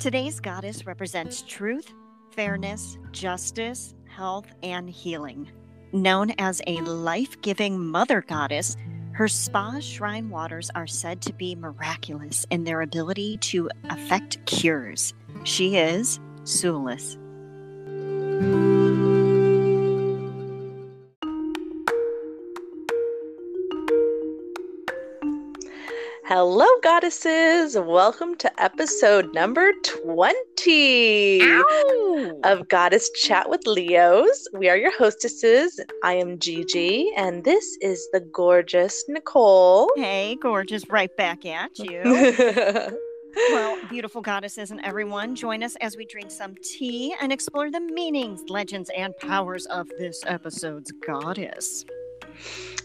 Today's goddess represents truth, fairness, justice, health, and healing. Known as a life giving mother goddess, her spa shrine waters are said to be miraculous in their ability to effect cures. She is Sulis. Hello, goddesses. Welcome to episode number 20 Ow! of Goddess Chat with Leos. We are your hostesses. I am Gigi, and this is the gorgeous Nicole. Hey, gorgeous, right back at you. Well, beautiful goddesses and everyone, join us as we drink some tea and explore the meanings, legends, and powers of this episode's goddess.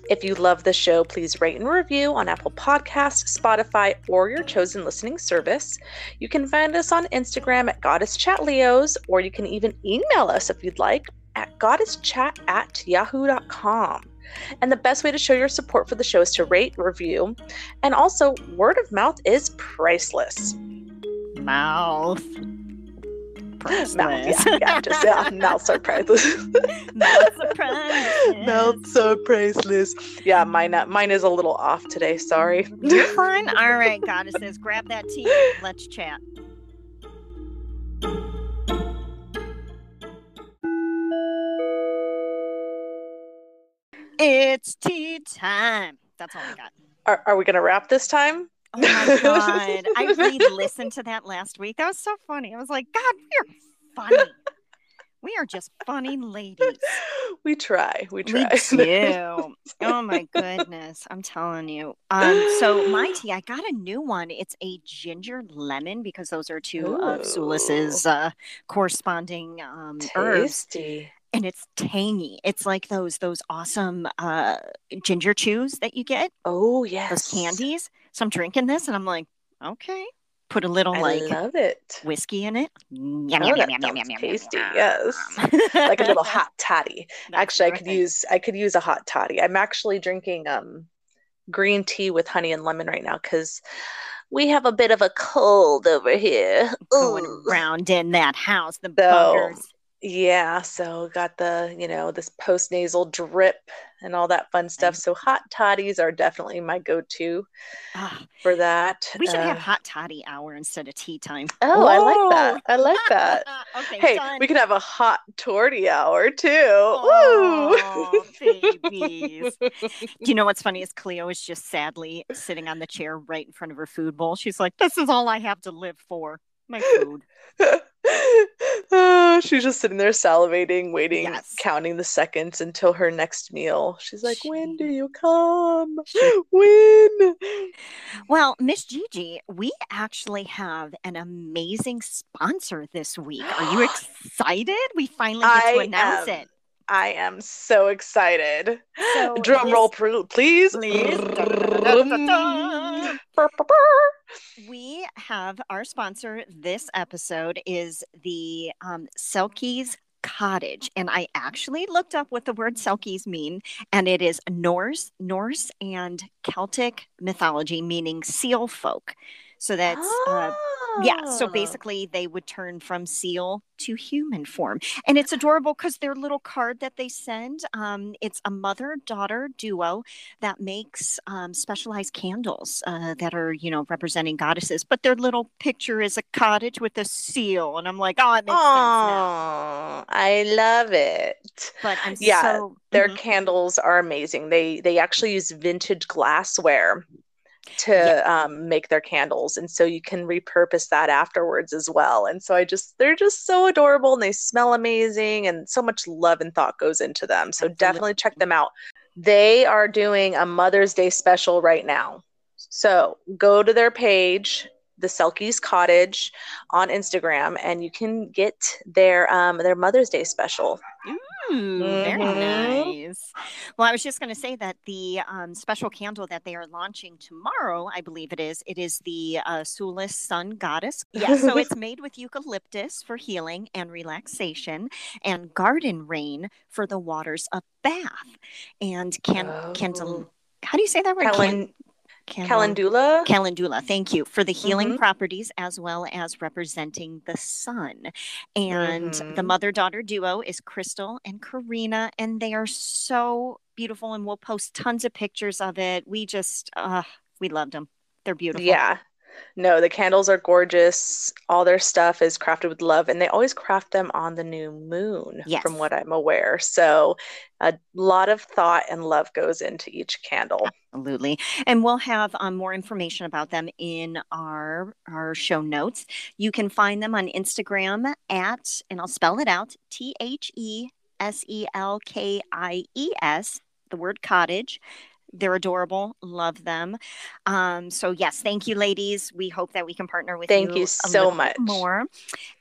If you love the show, please rate and review on Apple Podcasts, Spotify, or your chosen listening service. You can find us on Instagram at Goddess Chat Leos, or you can even email us if you'd like at goddesschat at yahoo.com. And the best way to show your support for the show is to rate, review, and also word of mouth is priceless. Mouth. Mouth, yeah, yeah, just yeah, mouths are priceless. Mouth surprise. Mouths are priceless. Yeah, mine uh, mine is a little off today. Sorry. You're fine. All right, goddesses, grab that tea. Let's chat. It's tea time. That's all I got. Are, are we gonna wrap this time? Oh my god. I re-listened to that last week. That was so funny. I was like, God, we're funny. We are just funny ladies. We try. We try. We do. Oh my goodness. I'm telling you. Um, so my tea, I got a new one. It's a ginger lemon because those are two of Sulis's uh, corresponding um, herbs. And it's tangy. It's like those those awesome uh, ginger chews that you get, Oh yes. those candies. So I'm drinking this and I'm like, okay. Put a little I like love it. whiskey in it. Yum, Oh, yum, that yum, yum, yum, tasty. yum, Yes. like a little hot toddy. That's Actually, I could use I could use a hot toddy. I'm actually drinking um green tea with honey and lemon right now because we have a bit of a cold over here. going Ooh. around in that house. The So, buggers. Yeah, so got the, you know, this post nasal drip and all that fun stuff. So hot toddies are definitely my go-to Ah, for that. we should have Uh, hot toddy hour instead of tea time. Oh, I like that. I like that. okay, Hey, done. we could have a hot torty hour too. Oh, babies. you know what's funny is Cleo is just sadly sitting on the chair right in front of her food bowl. She's like, "This is all I have to live for, my food." oh, she's just sitting there salivating, waiting, Yes. counting the seconds until her next meal. She's like, "When do you come? She- When?" Well, Miss Gigi, we actually have an amazing sponsor this week. Are you excited? We finally get to I announce am. it. I am so excited. So Drum this- roll, please. Please. We have our sponsor this episode is the um, Selkies Cottage, and I actually looked up what the word Selkies mean, and it is Norse, Norse and Celtic mythology, meaning seal folk. So that's uh, yeah. So Ah. basically, they would turn from seal to human form, and it's adorable because their little card that they send. Um, it's a mother-daughter duo that makes um, specialized candles uh, that are, you know, representing goddesses. But their little picture is a cottage with a seal, and I'm like, oh, it makes sense now. Oh, I love it. But I'm Yeah, so Their Mhm. candles are amazing. They they actually use vintage glassware to Yeah. um, make their candles, and so you can repurpose that afterwards as well. And so I just they're just so adorable, and they smell amazing, and so much love and thought goes into them. So Absolutely. definitely check them out. They are doing a Mother's Day special right now. So go to their page, the Selkies Cottage, on Instagram, and you can get their um, their Mother's Day special. Ooh, very Mhm. nice. Well, I was just going to say that the um, special candle that they are launching tomorrow, I believe it is, it is the uh, Sulis Sun Goddess. Yeah, so it's made with eucalyptus for healing and relaxation, and garden rain for the waters of bath, and can Oh. candle. How do you say that word? Calen- Calendula. Calendula, thank you for the healing mm-hmm. properties as well as representing the sun. And mm-hmm. the mother daughter duo is Crystal and Karina, and they are so beautiful. And we'll post tons of pictures of it. We just, uh, we loved them. They're beautiful. Yeah. No, the candles are gorgeous. All their stuff is crafted with love, and they always craft them on the new moon, yes. from what I'm aware. So, a lot of thought and love goes into each candle. Absolutely, and we'll have um, more information about them in our our show notes. You can find them on Instagram at, and I'll spell it out: T H E S E L K I E S. The word cottage they're adorable. Love them. Um, so yes, thank you, ladies. We hope that we can partner with thank you. Thank you so much more.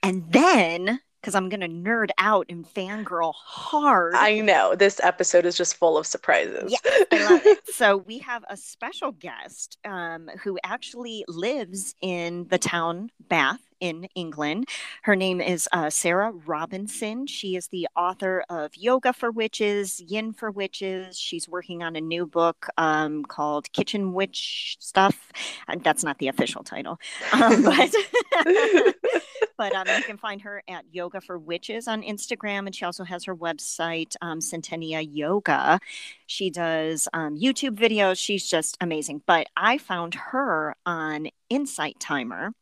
And then because I'm going to nerd out and fangirl hard. I know. This episode is just full of surprises. Yes, I love it. So, we have a special guest um, who actually lives in the town Bath in England. Her name is uh, Sarah Robinson. She is the author of Yoga for Witches, Yin for Witches. She's working on a new book um, called Kitchen Witch Stuff. Uh, that's not the official title, um, but but um, you can find her at Yoga for Witches on Instagram, and she also has her website, um, Centennia Yoga. She does um, YouTube videos. She's just amazing. But I found her on Insight Timer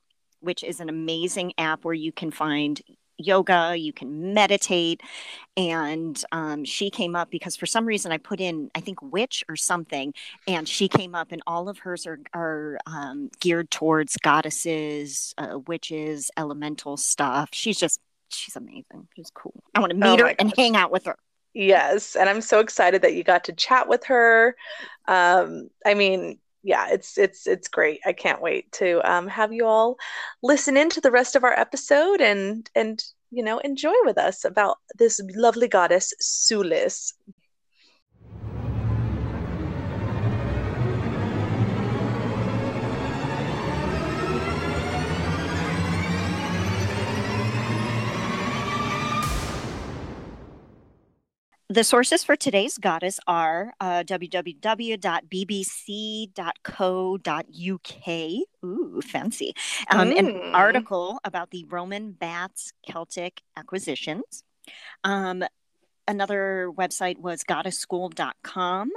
which is an amazing app where you can find yoga, you can meditate. And um, she came up because for some reason I put in, I think, witch or something, and she came up, and all of hers are, are um, geared towards goddesses, uh, witches, elemental stuff. She's just, she's amazing. She's cool. I want to meet oh her and hang out with her. Yes. And I'm so excited that you got to chat with her. Um, I mean, yeah, it's it's it's great. I can't wait to um, have you all listen into the rest of our episode and and you know enjoy with us about this lovely goddess Sulis. The sources for today's goddess are uh, www.bbc.co.uk. Ooh, fancy. Um, mm. An article about the Roman Baths Celtic acquisitions. Um, another website was goddessschool.com.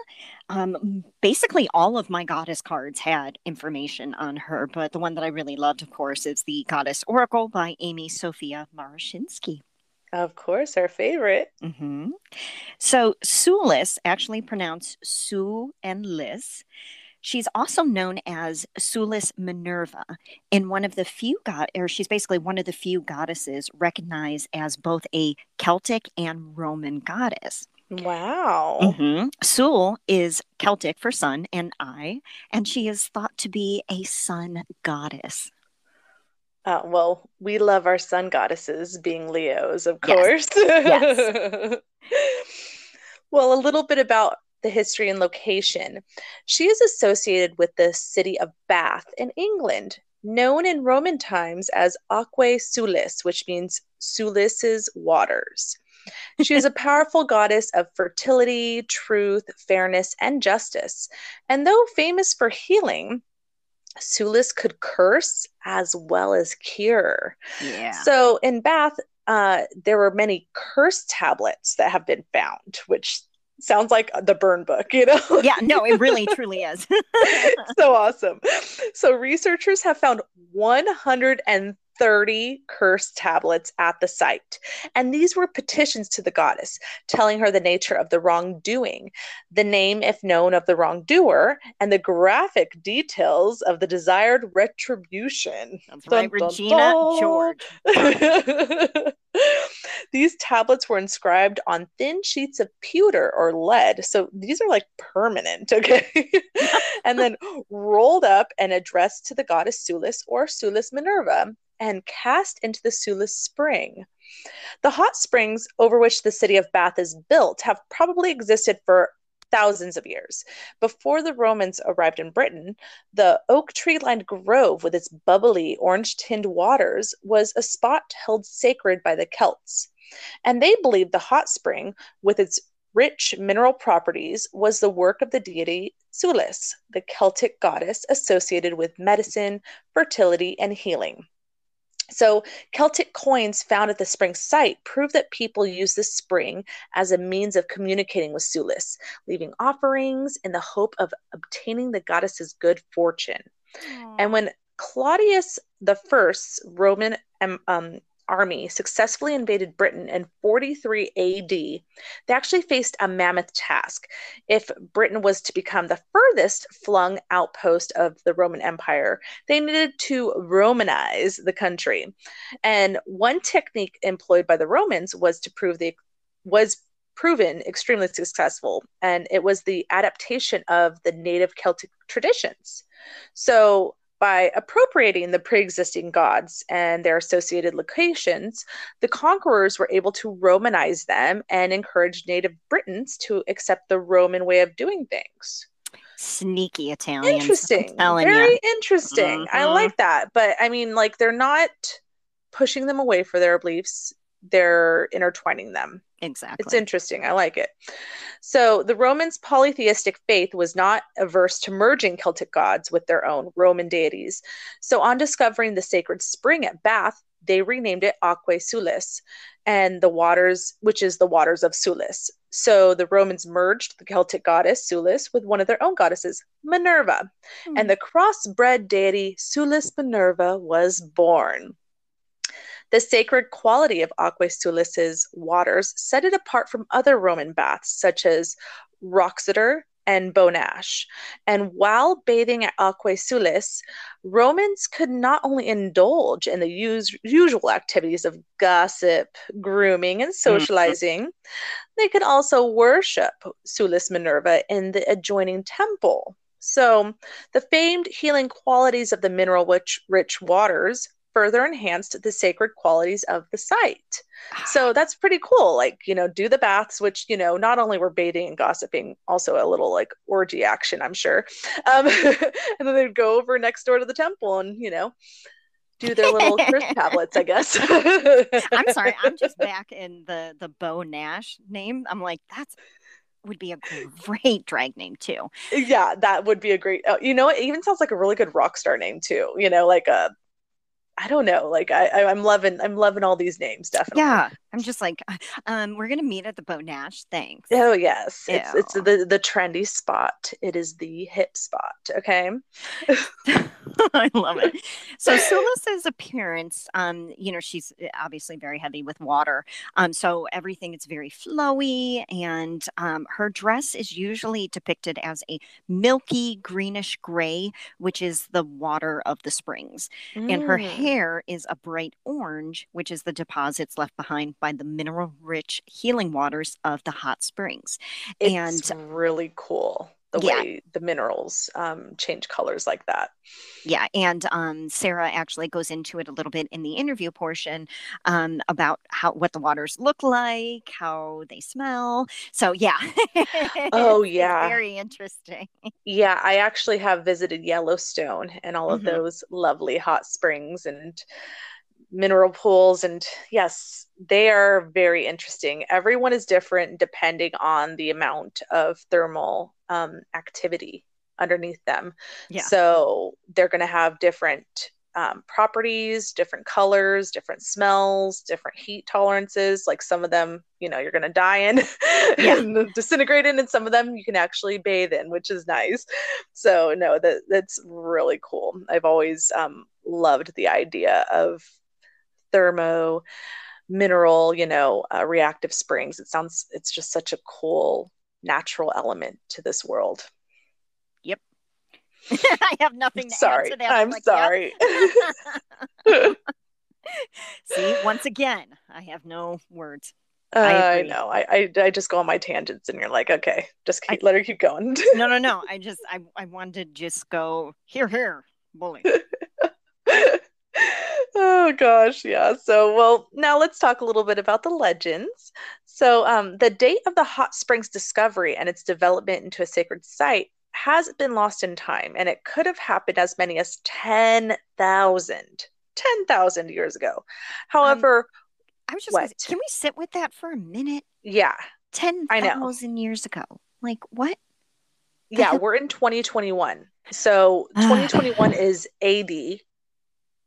Um, basically, all of my goddess cards had information on her, but the one that I really loved, of course, is the Goddess Oracle by Amy Sophia Marashinsky. Of course, our favorite. Mm-hmm. So Sulis, actually pronounced Sue and Liz. She's also known as Sulis Minerva, and one of the few god, or she's basically one of the few goddesses recognized as both a Celtic and Roman goddess. Wow. Mm-hmm. Sul is Celtic for sun and eye, and she is thought to be a sun goddess. Uh, well, we love our sun goddesses being Leos, of course. Yes. well, a little bit about the history and location. She is associated with the city of Bath in England, known in Roman times as Aquae Sulis, which means Sulis's waters. She is a powerful goddess of fertility, truth, fairness, and justice. And though famous for healing, Sulis could curse as well as cure. Yeah. So in Bath, uh, there were many curse tablets that have been found, which sounds like the burn book, you know? yeah, no, it really truly is. so awesome. So researchers have found 100 and 30 curse tablets at the site. And these were petitions to the goddess, telling her the nature of the wrongdoing, the name, if known, of the wrongdoer, and the graphic details of the desired retribution. That's dun, right, dun, Regina dun. George. these tablets were inscribed on thin sheets of pewter or lead. So these are like permanent, okay? and then rolled up and addressed to the goddess Sulis or Sulis Minerva and cast into the Sulis Spring. The hot springs over which the city of Bath is built have probably existed for thousands of years. Before the Romans arrived in Britain, the oak tree lined grove with its bubbly orange tinned waters was a spot held sacred by the Celts. And they believed the hot spring, with its rich mineral properties was the work of the deity Sulis, the Celtic goddess associated with medicine, fertility, and healing. So, Celtic coins found at the spring site prove that people used the spring as a means of communicating with Sulis, leaving offerings in the hope of obtaining the goddess's good fortune. Aww. And when Claudius the First's Roman um, army successfully invaded Britain in 43 AD, they actually faced a mammoth task. If Britain was to become the furthest flung outpost of the Roman Empire, they needed to Romanize the country. And one technique employed by the Romans was to prove the was proven extremely successful, and it was the adaptation of the native Celtic traditions. So by appropriating the pre existing gods and their associated locations, the conquerors were able to Romanize them and encourage native Britons to accept the Roman way of doing things. Sneaky Italians. Interesting. Very you. interesting. Mm-hmm. I like that. But I mean, like, they're not pushing them away for their beliefs, they're intertwining them. Exactly. It's interesting. I like it. So the Romans' polytheistic faith was not averse to merging Celtic gods with their own Roman deities. So on discovering the sacred spring at Bath, they renamed it Aquae Sulis, and the waters, which is the waters of Sulis. So the Romans merged the Celtic goddess Sulis with one of their own goddesses, Minerva, mm. and the crossbred deity Sulis Minerva was born. The sacred quality of Aquae Sulis's waters set it apart from other Roman baths, such as Wroxeter and Beau-Nash. And while bathing at Aquae Sulis, Romans could not only indulge in the us- usual activities of gossip, grooming, and mm-hmm. socializing, mm-hmm. they could also worship Sulis Minerva in the adjoining temple. So, the famed healing qualities of the mineral rich, rich waters further enhanced the sacred qualities of the site. So that's pretty cool. Like, you know, do the baths, which, you know, not only were bathing and gossiping, also a little like orgy action, I'm sure. Um, and then they'd go over next door to the temple and, you know, do their little Chris tablets, I guess. I'm sorry, I'm just back in the the Beau-Nash name. I'm like, that's would be a great drag name too. Yeah, that would be a great. Oh, you know, it even sounds like a really good rock star name too. You know, like a I don't know. Like I, I am loving I'm loving all these names definitely. Yeah. I'm just like um we're gonna meet at the Beau-Nash. Thanks. Oh yes. Ew. It's it's the the trendy spot. It is the hip spot. Okay. I love it. So Sulis's appearance, um, you know, she's eh, obviously very heavy with water. Um, so everything is very flowy, and um, her dress is usually depicted as a milky greenish gray, which is the water of the springs. Mm. And her hair hair is a bright orange, which is the deposits left behind by the mineral rich healing waters of the hot springs. It's and really cool the yeah. way the minerals um, change colors like that. Yeah, and um, Sarah actually goes into it a little bit in the interview portion um, about how what the waters look like, how they smell. So yeah. oh yeah, very interesting. Yeah, I actually have visited Yellowstone and all of mm-hmm. those lovely hot springs and mineral pools and yes they are very interesting. Everyone is different depending on the amount of thermal um, activity underneath them. Yeah. so they're going to have different um, properties different colors different smells different heat tolerances. Like some of them you know you're going to die in yeah. and disintegrate in and some of them you can actually bathe in which is nice. So no that that's really cool. I've always um, loved the idea of thermo mineral, you know, uh, reactive springs. It sounds, it's just such a cool natural element to this world. Yep. I have nothing to sorry. to that. I'm like, sorry. Yep. See, once again, I have no words. Uh, I, I, know. I, I, I just go on my tangents, and you're like, okay, just keep, I, let her keep going. no, no, no. I just I I wanted to just go here, here, bully oh gosh, yeah. So, well, now let's talk a little bit about the legends. So, um, the date of the hot springs discovery and its development into a sacred site has been lost in time, and it could have happened as many as 10,000 10,000 years ago. However, um, I was just say, can we sit with that for a minute? Yeah. 10,000 years ago. Like, what? Yeah, we're in 2021. So 2021 is AD.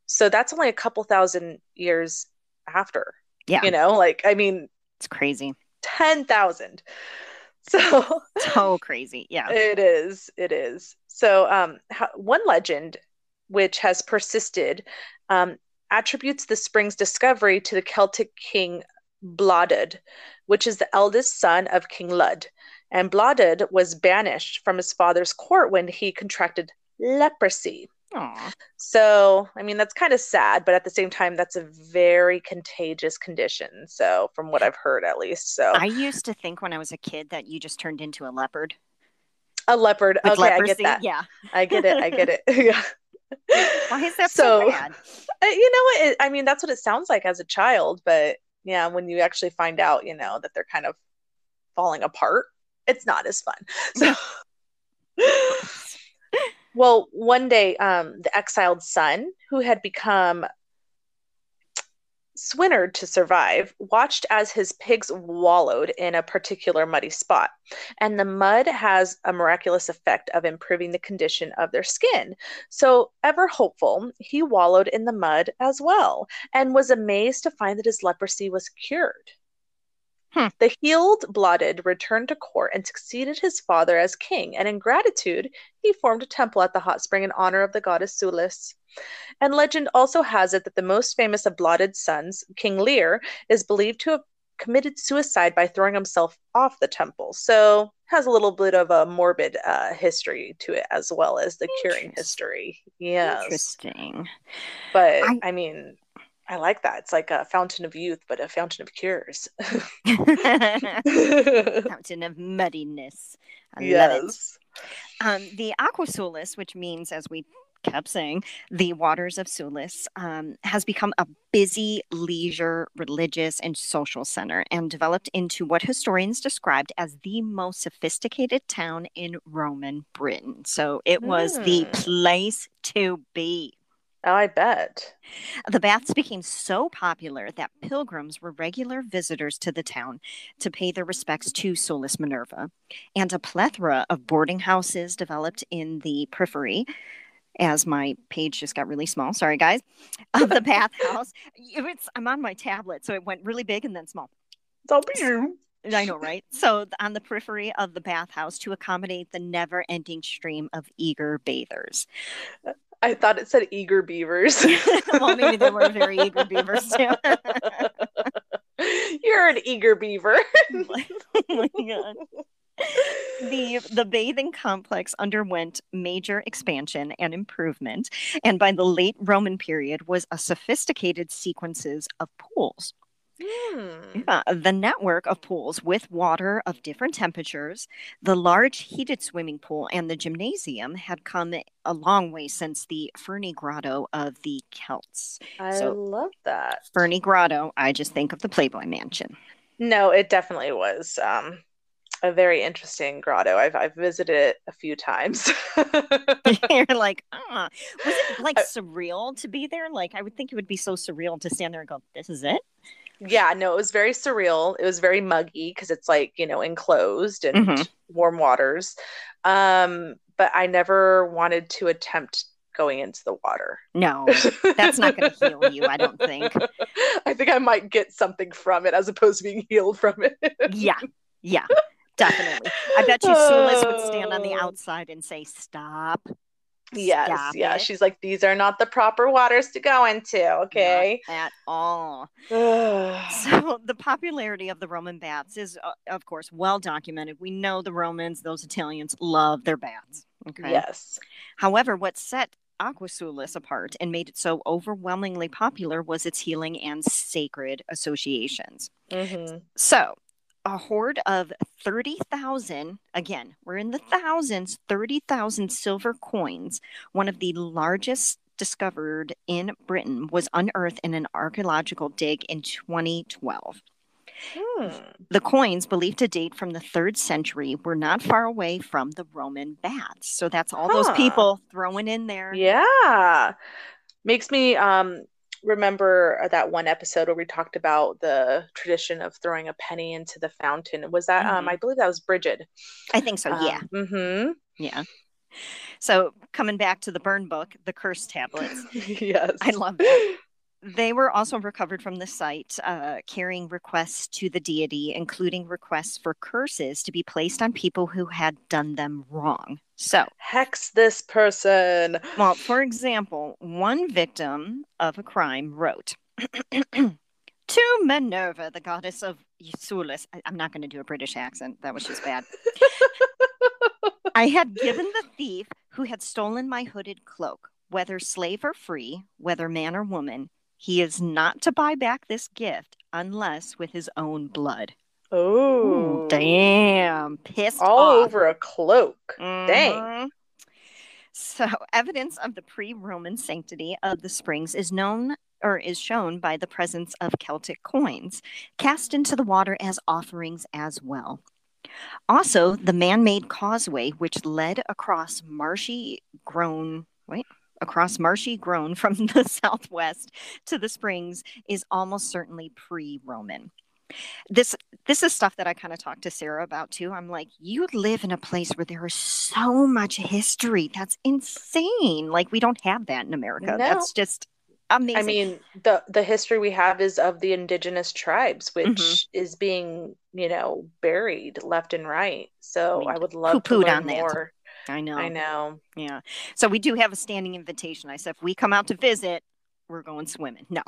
So that's only a couple thousand years after. Yeah. You know, like, I mean, it's crazy. 10,000. So, so crazy. Yeah. It is. It is. So, um, one legend which has persisted um, attributes the spring's discovery to the Celtic king Bladud, which is the eldest son of King Lud. And Bladud was banished from his father's court when he contracted leprosy. Aww. So, I mean, that's kind of sad, but at the same time, that's a very contagious condition. So, from what I've heard, at least. So, I used to think when I was a kid that you just turned into a leopard. A leopard. With okay, leprosy? I get that. Yeah. I get it. I get it. yeah. Why is that so, so bad? Uh, you know what? It, I mean, that's what it sounds like as a child, but yeah, when you actually find out, you know, that they're kind of falling apart, it's not as fun. So. Well, one day, um, the exiled son, who had become swineherd to survive, watched as his pigs wallowed in a particular muddy spot. And the mud has a miraculous effect of improving the condition of their skin. So, ever hopeful, he wallowed in the mud as well and was amazed to find that his leprosy was cured. Hmm. The healed Bladud returned to court and succeeded his father as king, and in gratitude, he formed a temple at the hot spring in honor of the goddess Sulis. And legend also has it that the most famous of Bladud's sons, King Lear, is believed to have committed suicide by throwing himself off the temple. So has a little bit of a morbid uh, history to it as well as the curing history. Yes. Interesting. But I, I mean, I like that. It's like a fountain of youth, but a fountain of cures. fountain of muddiness. I yes. Um, the Aqua Sulis, which means, as we kept saying, the waters of Sulis, um, has become a busy leisure, religious, and social center and developed into what historians described as the most sophisticated town in Roman Britain. So it was mm. the place to be. Oh, I bet. The baths became so popular that pilgrims were regular visitors to the town to pay their respects to Sulis Minerva. And a plethora of boarding houses developed in the periphery. As my page just got really small, sorry guys, of the bathhouse. It's, I'm on my tablet, so it went really big and then small. Don't be you. I know, right? So, on the periphery of the bathhouse to accommodate the never ending stream of eager bathers. I thought it said eager beavers. well, maybe they were very eager beavers too. You're an eager beaver. oh my god. The the bathing complex underwent major expansion and improvement, and by the late Roman period was a sophisticated sequences of pools. Hmm. Yeah, the network of pools with water of different temperatures, the large heated swimming pool, and the gymnasium had come a long way since the Ferny Grotto of the Celts. I so, love that. Ferny Grotto, I just think of the Playboy Mansion. No, it definitely was um, a very interesting grotto. I've, I've visited it a few times. You're like, ah, was it like surreal to be there? Like, I would think it would be so surreal to stand there and go, this is it yeah no it was very surreal it was very muggy because it's like you know enclosed and Mhm. warm waters um but i never wanted to attempt going into the water No, that's not going to heal you, I don't think. i think i might get something from it as opposed to being healed from it Yeah, yeah, definitely. I bet you Sulis would stand on the outside and say, stop. Yes Stop yeah it. she's like these are not the proper waters to go into okay Not at all. So the popularity of the Roman baths is, uh, of course, well documented. We know the Romans, those Italians, love their baths. Okay. yes However, what set Aquasulis apart and made it so overwhelmingly popular was its healing and sacred associations. Mhm. So, a hoard of 30,000, again, we're in the thousands, 30,000 silver coins, one of the largest discovered in Britain, was unearthed in an archaeological dig in 2012. Hmm. The coins, believed to date from the third century, were not far away from the Roman baths. So that's all those people throwing in there. Yeah. Makes me um remember that one episode where we talked about the tradition of throwing a penny into the fountain. Was that, um, mm-hmm. um, I believe that was Bridget. I think so, yeah. Um, mm-hmm. Yeah. So coming back to the burn book, the curse tablets. yes. I love that. They were also recovered from the site, uh, carrying requests to the deity, including requests for curses to be placed on people who had done them wrong. So, hex this person. Well, for example, one victim of a crime wrote To Minerva, the goddess of Eusulus. I'm not going to do a British accent. That was just bad. I had given the thief who had stolen my hooded cloak, whether slave or free, whether man or woman, he is not to buy back this gift unless with his own blood. Oh, damn. Pissed all off. over a cloak. Mm-hmm. Dang. So, evidence of the pre Roman sanctity of the springs is known or is shown by the presence of Celtic coins cast into the water as offerings as well. Also, the man made causeway which led across marshy grown, wait, across marshy grown from the southwest to the springs is almost certainly pre-Roman. This this is stuff that I kind of talked to Sarah about too. I'm like, you live in a place where there is so much history. That's insane. Like we don't have that in America. No. That's just amazing. I mean, the the history we have is of the indigenous tribes, which mm-hmm. is being, you know, buried left and right. So I, mean, I would love to learn more. I know. I know. Yeah. So we do have a standing invitation. I said, if we come out to visit, we're going swimming. No.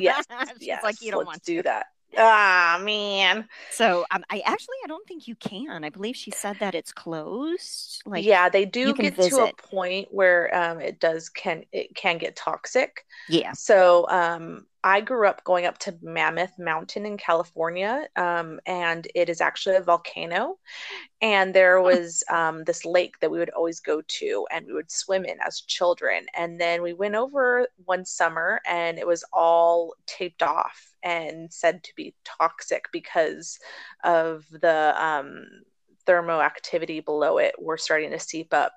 yes. yes. Like you don't Let's want to do that. Ah man. So um, I actually I don't think you can. I believe she said that it's closed. Like yeah, they do get visit. to a point where um, it does can it can get toxic. Yeah. So um, I grew up going up to Mammoth Mountain in California, um, and it is actually a volcano. And there was um, this lake that we would always go to, and we would swim in as children. And then we went over one summer, and it was all taped off and said to be toxic because of the um, thermoactivity below it. We're starting to seep up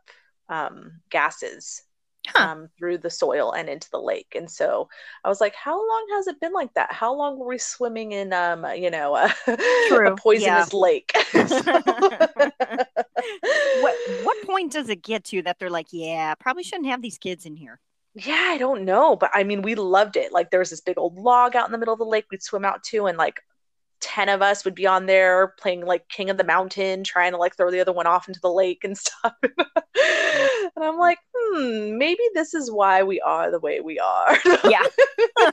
um, gases huh. um, through the soil and into the lake. And so I was like, how long has it been like that? How long were we swimming in, um, you know, a, a poisonous yeah. lake? what what point does it get to that they're like, yeah, probably shouldn't have these kids in here? Yeah, I don't know, but I mean, we loved it. Like there was this big old log out in the middle of the lake we'd swim out to, and like 10 of us would be on there playing like King of the Mountain, trying to like throw the other one off into the lake and stuff. and I'm like, hmm, maybe this is why we are the way we are. yeah.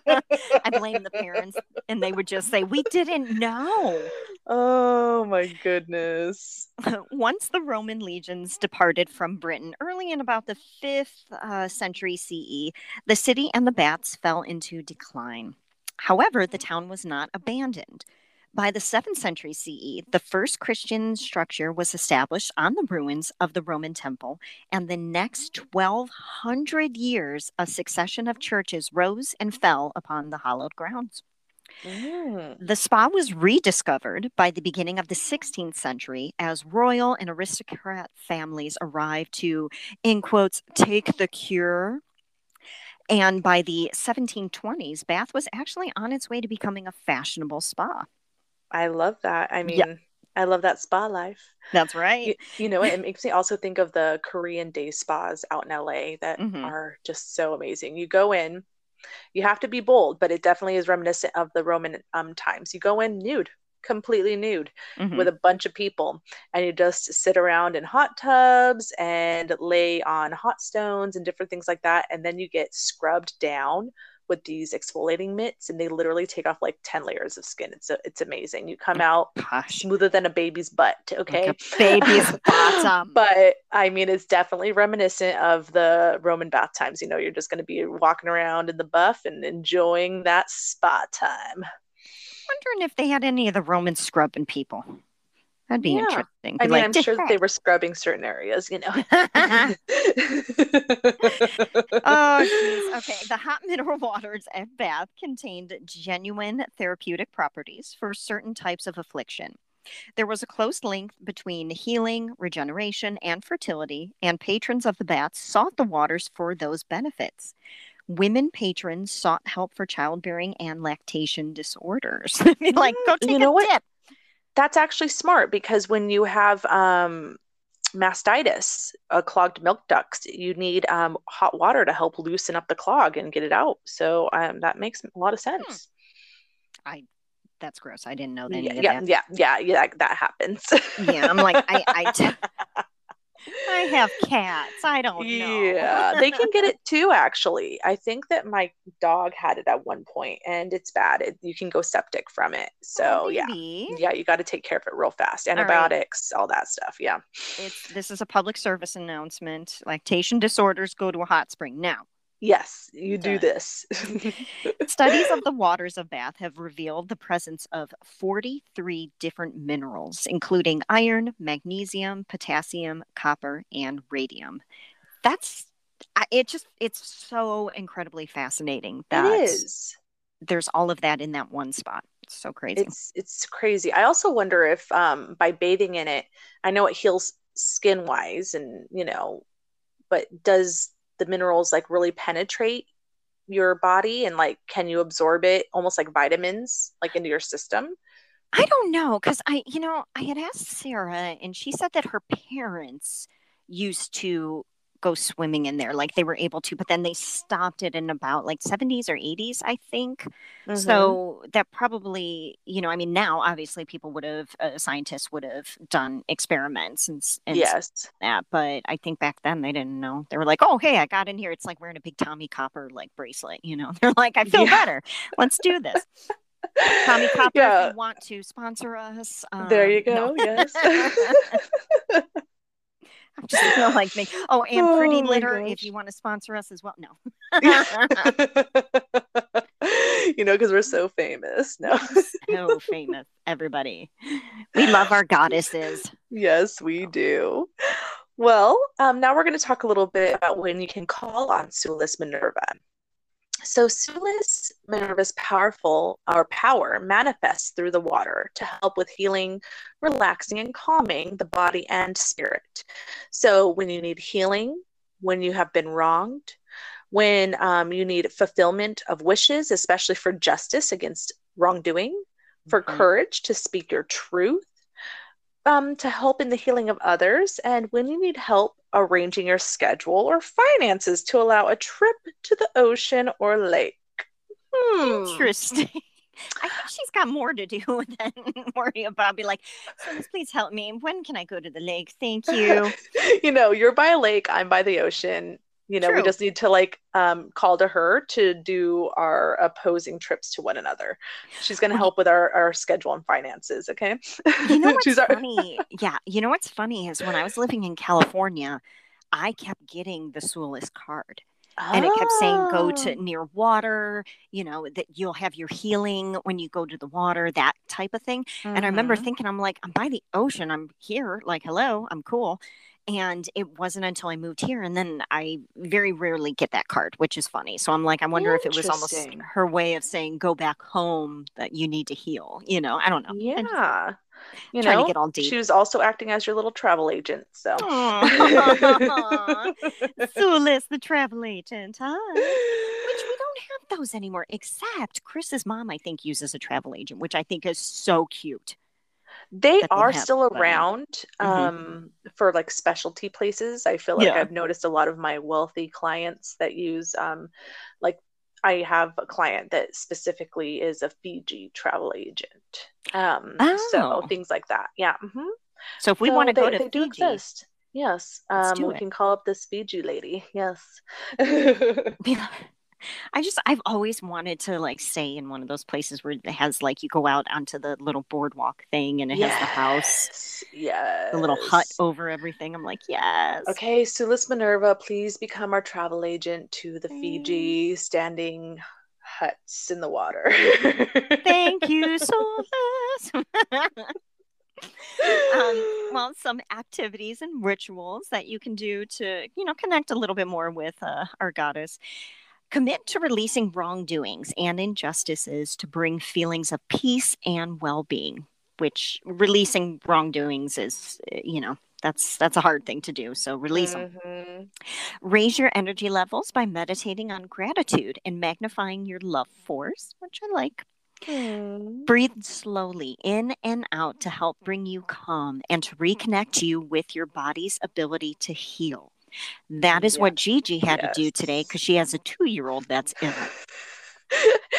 I blame the parents, and they would just say, We didn't know. Oh my goodness. Once the Roman legions departed from Britain early in about the 5th uh, century CE, the city and the baths fell into decline. However, the town was not abandoned. By the 7th century CE, the first Christian structure was established on the ruins of the Roman temple, and the next 1200 years, a succession of churches rose and fell upon the hallowed grounds. Mm. The spa was rediscovered by the beginning of the 16th century as royal and aristocrat families arrived to, in quotes, take the cure. And by the 1720s, Bath was actually on its way to becoming a fashionable spa. I love that. I mean, yeah. I love that spa life. That's right. You, you, know, it makes me also think of the Korean day spas out in LA that mm-hmm. are just so amazing. You go in, you have to be bold, but it definitely is reminiscent of the Roman um, times. You go in nude, completely nude mm-hmm. with a bunch of people, and you just sit around in hot tubs and lay on hot stones and different things like that. And then you get scrubbed down with these exfoliating mitts and they literally take off like 10 layers of skin. It's a, it's amazing. You come oh out Gosh. smoother than a baby's butt, okay? Like baby's bottom. but I mean it's definitely reminiscent of the Roman bath times. You know, you're just going to be walking around in the buff and enjoying that spa time. Wondering if they had any of the Roman scrubbing people. That'd be yeah. interesting. I mean, like, I'm sure that they were scrubbing certain areas, you know. oh, geez. Okay. The hot mineral waters at Bath contained genuine therapeutic properties for certain types of affliction. There was a close link between healing, regeneration, and fertility, and patrons of the baths sought the waters for those benefits. women patrons sought help for childbearing and lactation disorders. Like, go mm, take you know a what? dip. That's actually smart because when you have um, mastitis, a clogged milk ducts, you need um, hot water to help loosen up the clog and get it out. So um, that makes a lot of sense. I that's gross. I didn't know any Yeah, yeah, that. yeah, yeah, yeah, that happens. Yeah, I'm like, I, I, I have cats. I don't know. Yeah, they can get it too, actually. I think that my dog had it at one point and it's bad. It, you can go septic from it. So, Oh, yeah. Yeah, you got to take care of it real fast. right. Antibiotics, all that stuff. Yeah. It's this is a public service announcement. Lactation disorders go to a hot spring now. Yes, you do this. Studies of the waters of Bath have revealed the presence of 43 different minerals, including iron, magnesium, potassium, copper, and radium. That's it. Just it's so incredibly fascinating that it is. there's all of that in that one spot. It's so crazy. It's it's crazy. I also wonder if um by bathing in it, I know it heals skin wise and you know, but does the minerals like really penetrate your body and like can you absorb it almost like vitamins like into your system? I don't know because I, you know, I had asked Sarah, and she said that her parents used to go swimming in there, like they were able to, but then they stopped it in about like 70s or 80s, I think. Mhm. So that probably, you know, I mean, now obviously people would have, uh, scientists would have done experiments and, and yes. that, but I think back then they didn't know. They were like, oh, hey, I got in here. It's like wearing a big Tommie Copper like bracelet, you know? They're like, I feel Yeah. better. Let's do this. Tommie Copper, if you want to sponsor us. There you um, no. go. Yes. I'm just feel like me. Oh, and Oh Pretty Litter, if you want to sponsor us as well. No. you know, because we're so famous. No. so famous, everybody. We love our goddesses. Yes, we do. Well, um, now we're going to talk a little bit about when you can call on Sulis Minerva. So, Sulis Minerva's powerful our power manifests through the water to help with healing, relaxing, and calming the body and spirit. So, when you need healing, when you have been wronged, when um, you need fulfillment of wishes, especially for justice against wrongdoing, for Mhm. courage to speak your truth, um, to help in the healing of others, and when you need help arranging your schedule or finances to allow a trip to the ocean or lake. Hmm. Interesting. I think she's got more to do than worry about. Be like, please help me. When can I go to the lake? Thank you. you know, you're by a lake, I'm by the ocean. You know, we just need to like um, call to her to do our opposing trips to one another. She's going to help with our, our schedule and finances. Okay. You know what's our- funny? Yeah, you know what's funny is when I was living in California, I kept getting the Sulis card. and it kept saying go to Oh. near water you know that you'll have your healing when you go to the water that type of thing and i remember Mhm. thinking i'm like i'm by the ocean i'm here like hello i'm cool and it wasn't until i moved here and then i very rarely get that card which is funny so i'm like i wonder if it was almost her way of saying go back home that you need to heal you know i don't know Yeah. You trying know, to get all deep she was also acting as your little travel agent. So. Sulis, the travel agent, huh? Which we don't have those anymore, except Chris's mom, I think, uses a travel agent, which I think is so cute. They they are have, still around Mhm. um, for like specialty places. I feel like Yeah. I've noticed a lot of my wealthy clients that use, um, like, I have a client that specifically is a Fiji travel agent. Um, so Oh. things like that. Yeah. mhm. So if we So want to go to they do Fiji, exist. Yes. Um, do we it. can call up this Fiji lady. Yes. I just I've always wanted to like stay in one of those places where it has like you go out onto the little boardwalk thing and it has the house, Yes. the little hut over everything. I'm like, yes. Okay, Sulis Minerva, please become our travel agent to the Fiji standing huts in the water. Thank you, Solus. um, well, some activities and rituals that you can do to, you know, connect a little bit more with uh, our goddess. Commit to releasing wrongdoings and injustices to bring feelings of peace and well being, which releasing wrongdoings is, uh, you know, that's that's a hard thing to do. So release mm-hmm. them. Raise your energy levels by meditating on gratitude and magnifying your love force, which I like. Mm. Breathe slowly in and out to help bring you calm and to reconnect you with your body's ability to heal. That is yeah. what Gigi had yes. to do today because she has a two year old that's ill.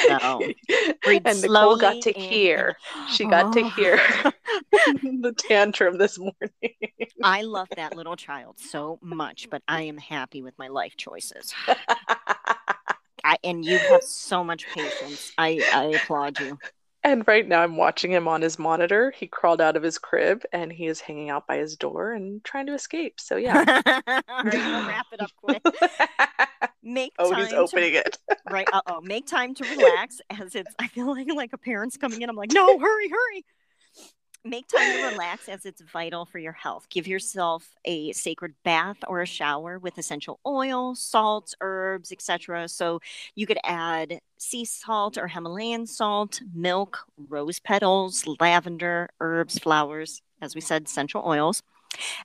So, and Nicole got to hear. She got oh. to hear the tantrum this morning. I love that little child so much, but I am happy with my life choices. I, and you have so much patience. I, I applaud you. And right now, I'm watching him on his monitor. He crawled out of his crib and he is hanging out by his door and trying to escape. So, yeah. Right, we'll wrap it up quick. Make oh, he's opening to, it. right. Uh oh. Make time to relax as it's, I feel like, like a parent's coming in. I'm like, no, hurry, hurry make time to relax as it's vital for your health. Give yourself a sacred bath or a shower with essential oil, salts, herbs, etc. So you could add sea salt or Himalayan salt, milk, rose petals, lavender, herbs, flowers, as we said, essential oils.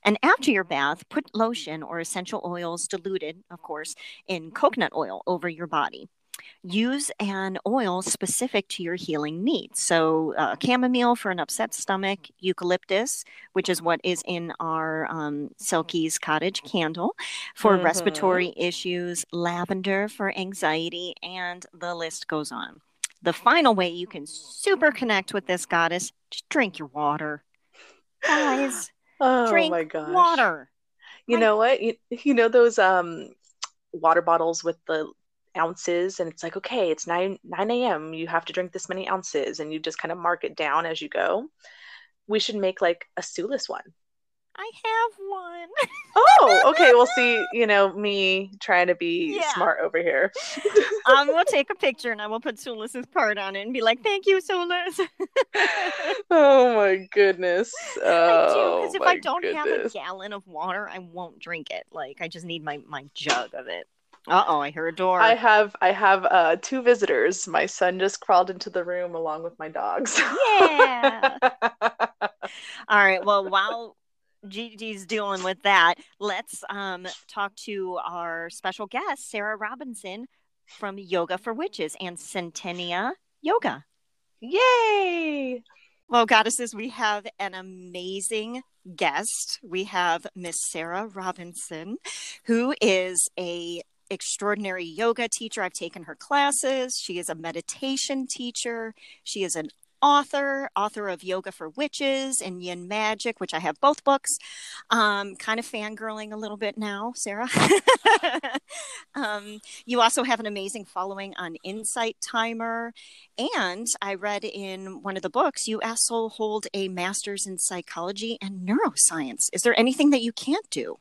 And after your bath, put lotion or essential oils diluted, of course, in coconut oil over your body use an oil specific to your healing needs. So, uh, chamomile for an upset stomach, eucalyptus, which is what is in our um, Selkies cottage candle for mm-hmm. respiratory issues, lavender for anxiety, and the list goes on. The final way you can super connect with this goddess, just drink your water. Guys, oh drink my gosh. water. You know what? You, you know those um water bottles with the ounces and it's like okay it's 9 9 a.m you have to drink this many ounces and you just kind of mark it down as you go we should make like a Sulis one I have one. oh, okay. We'll see, you know, me trying to be yeah. smart over here. um, we'll take a picture and I will put Sulis's part on it and be like, thank you, Sulis. oh my goodness. Oh, because if I don't goodness. have a gallon of water, I won't drink it. Like I just need my my jug of it. Uh oh, I heard a door. I have I have uh two visitors. My son just crawled into the room along with my dogs. Yeah. All right. Well, while Gigi's dealing with that, let's um talk to our special guest, Sarah Robinson from Yoga for Witches and Sentia Yoga. Yay! Well, goddesses, we have an amazing guest. We have Miss Sarah Robinson, who is a extraordinary yoga teacher. I've taken her classes. She is a meditation teacher. She is an author, author of Yoga for Witches and Yin Magic, which I have both books. Um, kind of fangirling a little bit now, Sarah. um, you also have an amazing following on Insight Timer. And I read in one of the books, you also hold a master's in psychology and neuroscience. Is there anything that you can't do?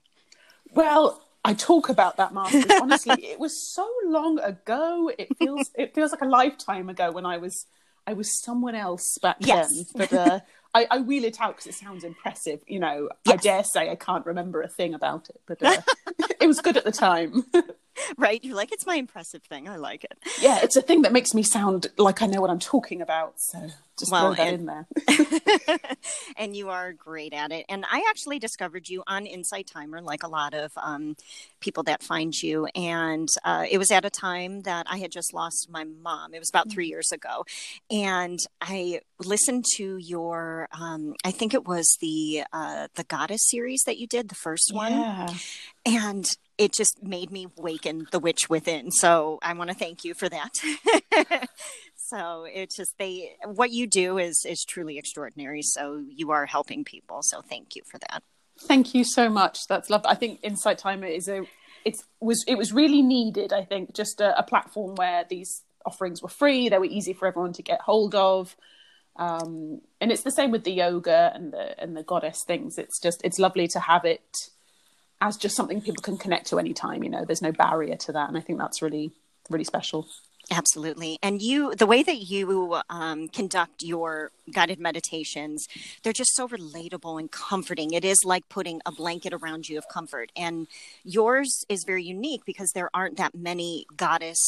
Well, I talk about that masters. Honestly, it was so long ago. It feels it feels like a lifetime ago when I was I was someone else back yes. then. But uh, I, I, wheel it out because it sounds impressive. You know, yes. I dare say I can't remember a thing about it, but uh, it was good at the time. right? You're like, it's my impressive thing. I like it. Yeah, it's a thing that makes me sound like I know what I'm talking about. So just well, throw that and, in there. and you are great at it. And I actually discovered you on Insight Timer, like a lot of um, people that find you. And uh, it was at a time that I had just lost my mom. It was about three mm-hmm. years ago. And I listened to your, um, I think it was the uh, the Goddess series that you did, the first one. Yeah. And it just made me waken the witch within. So I want to thank you for that. so it's just they what you do is is truly extraordinary. So you are helping people. So thank you for that. Thank you so much. That's lovely. I think Insight Timer is a it was it was really needed. I think just a, a platform where these offerings were free. They were easy for everyone to get hold of. Um, and it's the same with the yoga and the and the goddess things. It's just it's lovely to have it as just something people can connect to anytime. You know, there's no barrier to that, and I think that's really really special. Absolutely. And you, the way that you um, conduct your guided meditations, they're just so relatable and comforting. It is like putting a blanket around you of comfort. And yours is very unique because there aren't that many goddess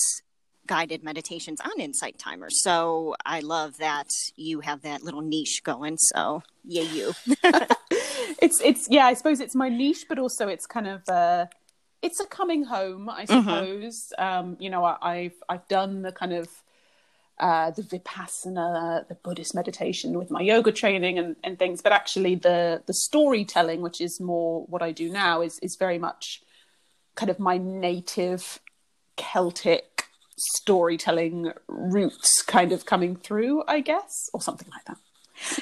guided meditations on Insight Timer. So I love that you have that little niche going. So, yay, you. it's it's yeah, I suppose it's my niche, but also it's kind of uh, it's a coming home, I Mhm. suppose. Um, you know, I, I've I've done the kind of uh, the vipassana, the Buddhist meditation with my yoga training and, and things, but actually the the storytelling, which is more what I do now, is is very much kind of my native Celtic storytelling roots kind of coming through, I guess, or something like that.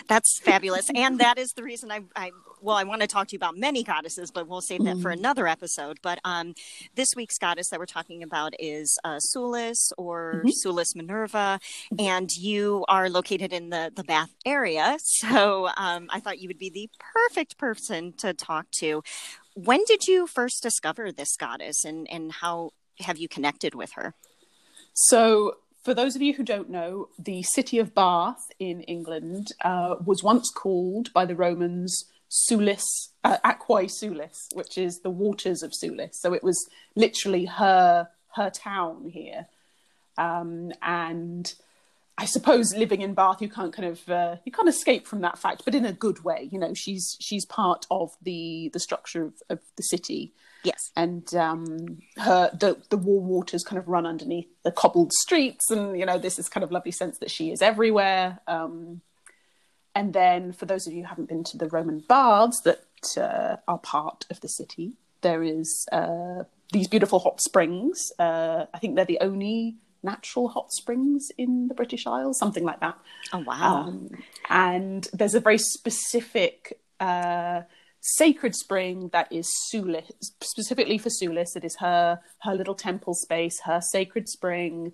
That's fabulous. And that is the reason I, I well, I want to talk to you about many goddesses, but we'll save that for another episode. But um, this week's goddess that we're talking about is uh, Sulis or Mhm. Sulis Minerva, and you are located in the, the Bath area. So um, I thought you would be the perfect person to talk to. When did you first discover this goddess and, and how have you connected with her? So, for those of you who don't know, the city of Bath in England uh, was once called by the Romans Sulis, uh, Aquae Sulis, which is the waters of Sulis. So it was literally her her town here, um, and I suppose living in Bath, you can't kind of uh, you can't escape from that fact, but in a good way. You know, she's she's part of the the structure of, of the city Yes. and um, her the the war waters kind of run underneath the cobbled streets, and you know this is kind of lovely sense that she is everywhere. Um, and then, for those of you who haven't been to the Roman baths that uh, are part of the city, there is uh, these beautiful hot springs. Uh, I think they're the only natural hot springs in the British Isles, something like that. Oh, wow. Um, and there's a very specific uh, sacred spring that is Sulis, specifically for Sulis. It is her her little temple space, her sacred spring,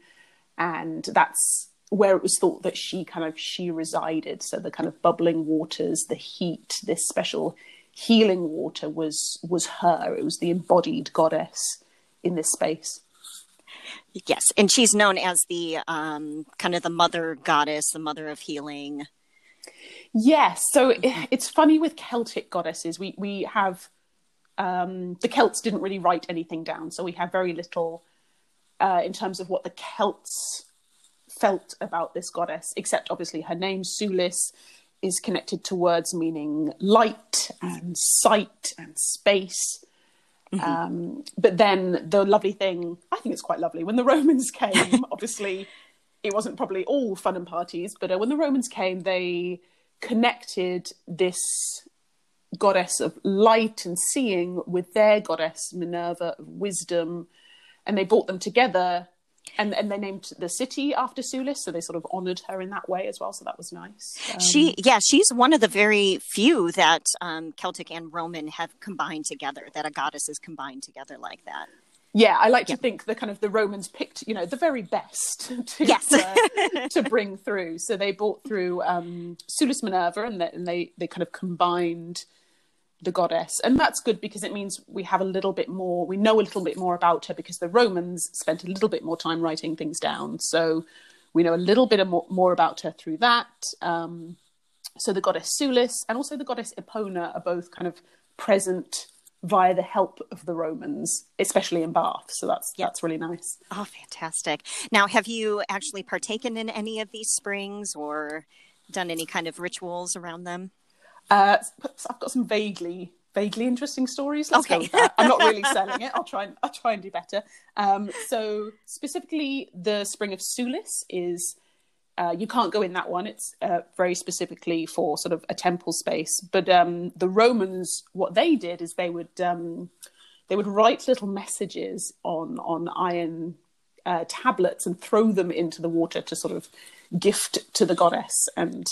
and that's where it was thought that she kind of she resided. So the kind of bubbling waters, the heat, this special healing water was was her. It was the embodied goddess in this space. Yes, and she's known as the um, kind of the mother goddess, the mother of healing. Yes. So it, it's funny with Celtic goddesses. We we have um, the Celts didn't really write anything down, so we have very little uh, in terms of what the Celts felt about this goddess, except obviously her name Sulis is connected to words meaning light and sight and space. Um, but then the lovely thing, I think it's quite lovely, when the Romans came, obviously it wasn't probably all fun and parties, but uh, when the Romans came, they connected this goddess of light and seeing with their goddess Minerva of wisdom, and they brought them together. And, and they named the city after Sulis, so they sort of honoured her in that way as well. So that was nice. Um, she, yeah, she's one of the very few that um, Celtic and Roman have combined together. That a goddess is combined together like that. yeah, I like Yeah. to think the kind of the Romans picked, you know, the very best to Yes. uh, to bring through. So they brought through um, Sulis Minerva, and, they, and they they kind of combined the goddess, and that's good because it means we have a little bit more, we know a little bit more about her because the Romans spent a little bit more time writing things down. So we know a little bit more, more about her through that. Um, so the goddess Sulis and also the goddess Epona are both kind of present via the help of the Romans, especially in Bath. So that's Yeah. that's really nice. Oh, fantastic! Now, have you actually partaken in any of these springs or done any kind of rituals around them? Uh, I've got some vaguely vaguely interesting stories. Let's go with that. I'm not really selling it. I'll try and I'll try and do better. Um, so specifically, the spring of Sulis is. Uh, you can't go in that one. It's uh, very specifically for sort of a temple space. But um, the Romans, what they did is they would um, they would write little messages on on iron uh, tablets and throw them into the water to sort of gift to the goddess. And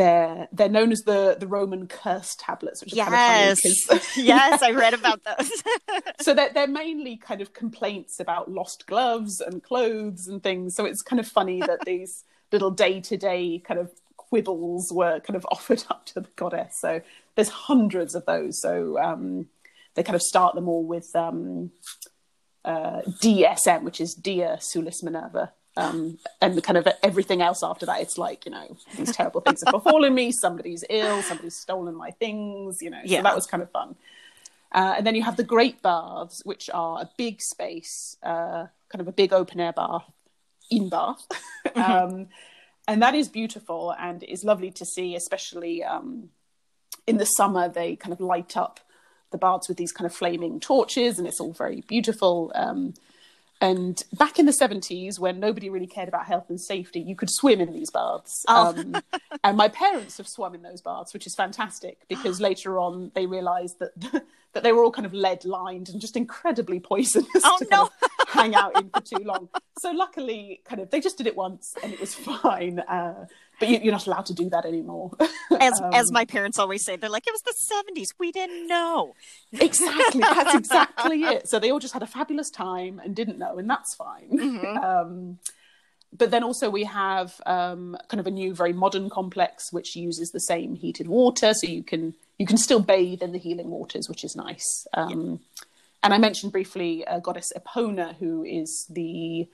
they're they're known as the the Roman curse tablets, which is kind of Yes, funny yes, I read about those. so they're, they're mainly kind of complaints about lost gloves and clothes and things. So it's kind of funny that these little day to day kind of quibbles were kind of offered up to the goddess. So there's hundreds of those. So um, they kind of start them all with um, uh, DSM, which is Dia Sulis Minerva. Um, and kind of everything else after that, it's like, you know, these terrible things have befallen me, somebody's ill, somebody's stolen my things, you know. Yeah. So that was kind of fun. Uh, and then you have the Great Baths, which are a big space, uh, kind of a big open air bath in Bath. um, and that is beautiful and is lovely to see, especially um, in the summer they kind of light up the baths with these kind of flaming torches, and it's all very beautiful. Um, and back in the 70s, when nobody really cared about health and safety, you could swim in these baths. Oh. Um, and my parents have swum in those baths, which is fantastic because later on they realized that that they were all kind of lead lined and just incredibly poisonous oh, to no. hang out in for too long. So luckily, kind of they just did it once and it was fine. Uh, but you, are not allowed to do that anymore. as um, as my parents always say, they're like, it was the seventies. We didn't know. Exactly. That's exactly it. So they all just had a fabulous time and didn't know, and that's fine. Mm-hmm. Um, but then also we have um, kind of a new, very modern complex which uses the same heated water, so you can you can still bathe in the healing waters, which is nice. Um, yeah. And I mentioned briefly uh, goddess Epona, who is the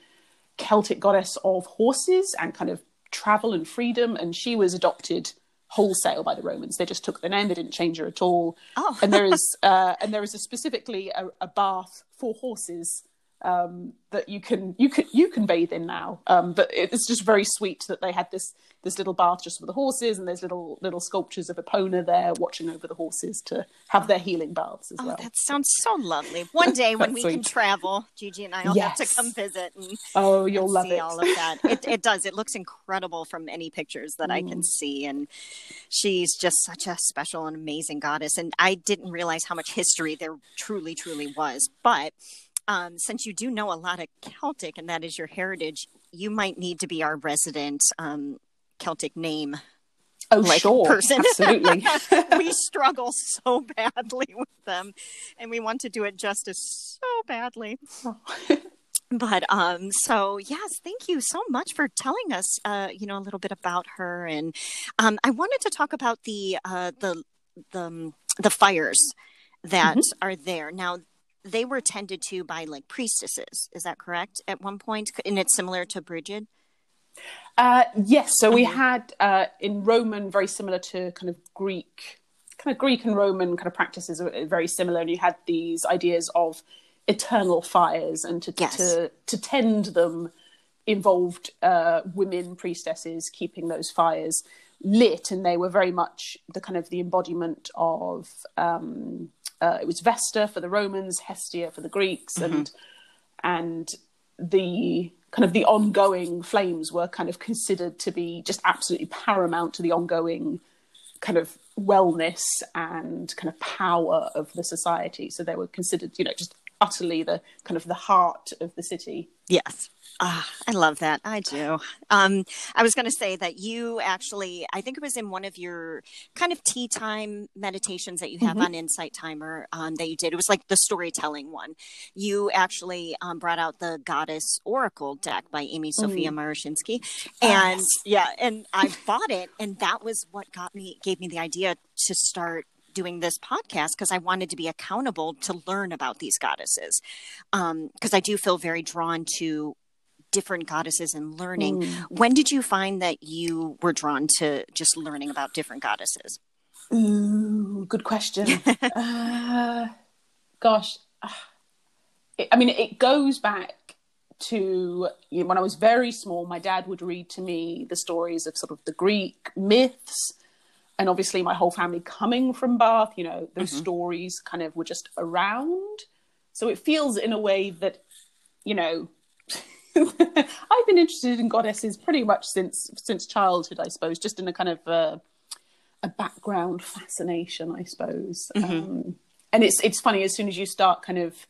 Celtic goddess of horses and kind of travel and freedom, and she was adopted wholesale by the Romans. They just took the name; they didn't change her at all. Oh. and there is uh, and there is a specifically a, a bath for horses um, that you can you can you can bathe in now. Um, but it's just very sweet that they had this this little bath just for the horses, and there's little little sculptures of Epona there watching over the horses to have their healing baths as oh, well. That sounds so lovely. One day when we sweet. can travel, Gigi and I will yes. have to come visit and oh, you'll and love see it. all of that. It, it does. It looks incredible from any pictures that mm. I can mm. see, and she's just such a special and amazing goddess. And I didn't realize how much history there truly, truly was, but um, since you do know a lot of Celtic and that is your heritage, you might need to be our resident um, Celtic name. Oh, like sure, person. absolutely. we struggle so badly with them, and we want to do it justice so badly. but um so yes thank you so much for telling us uh you know a little bit about her and um i wanted to talk about the uh the the um, the fires that mm-hmm. are there now they were tended to by like priestesses. Is that correct? At one point, and it's similar to Brigid. Uh, yes. So we had uh, in Roman very similar to kind of Greek, kind of Greek and Roman kind of practices are very similar, and you had these ideas of eternal fires, and to yes. to to tend them involved uh, women priestesses keeping those fires lit, and they were very much the kind of the embodiment of um, uh, it was Vesta for the Romans, Hestia for the Greeks, mm-hmm. and and the kind of the ongoing flames were kind of considered to be just absolutely paramount to the ongoing kind of wellness and kind of power of the society. So they were considered, you know, just utterly the kind of the heart of the city. Yes. Ah, I love that. I do. Um, I was going to say that you actually, I think it was in one of your kind of tea time meditations that you have mm-hmm. on Insight Timer um, that you did. It was like the storytelling one. You actually um, brought out the Goddess Oracle deck by Amy Sophia mm. Marashinsky, and yes. yeah, and I bought it, and that was what got me, gave me the idea to start doing this podcast because I wanted to be accountable to learn about these goddesses. Because um, I do feel very drawn to different goddesses and learning. Mm. When did you find that you were drawn to just learning about different goddesses? Ooh, good question. uh, gosh, it, I mean, it goes back to you know, when I was very small. My dad would read to me the stories of sort of the Greek myths and obviously my whole family coming from Bath, you know, those mm-hmm. stories kind of were just around. So it feels in a way that, you know, I've been interested in goddesses pretty much since since childhood, I suppose, just in a kind of uh, a background fascination, I suppose. Mm-hmm. Um, and it's it's funny as soon as you start kind of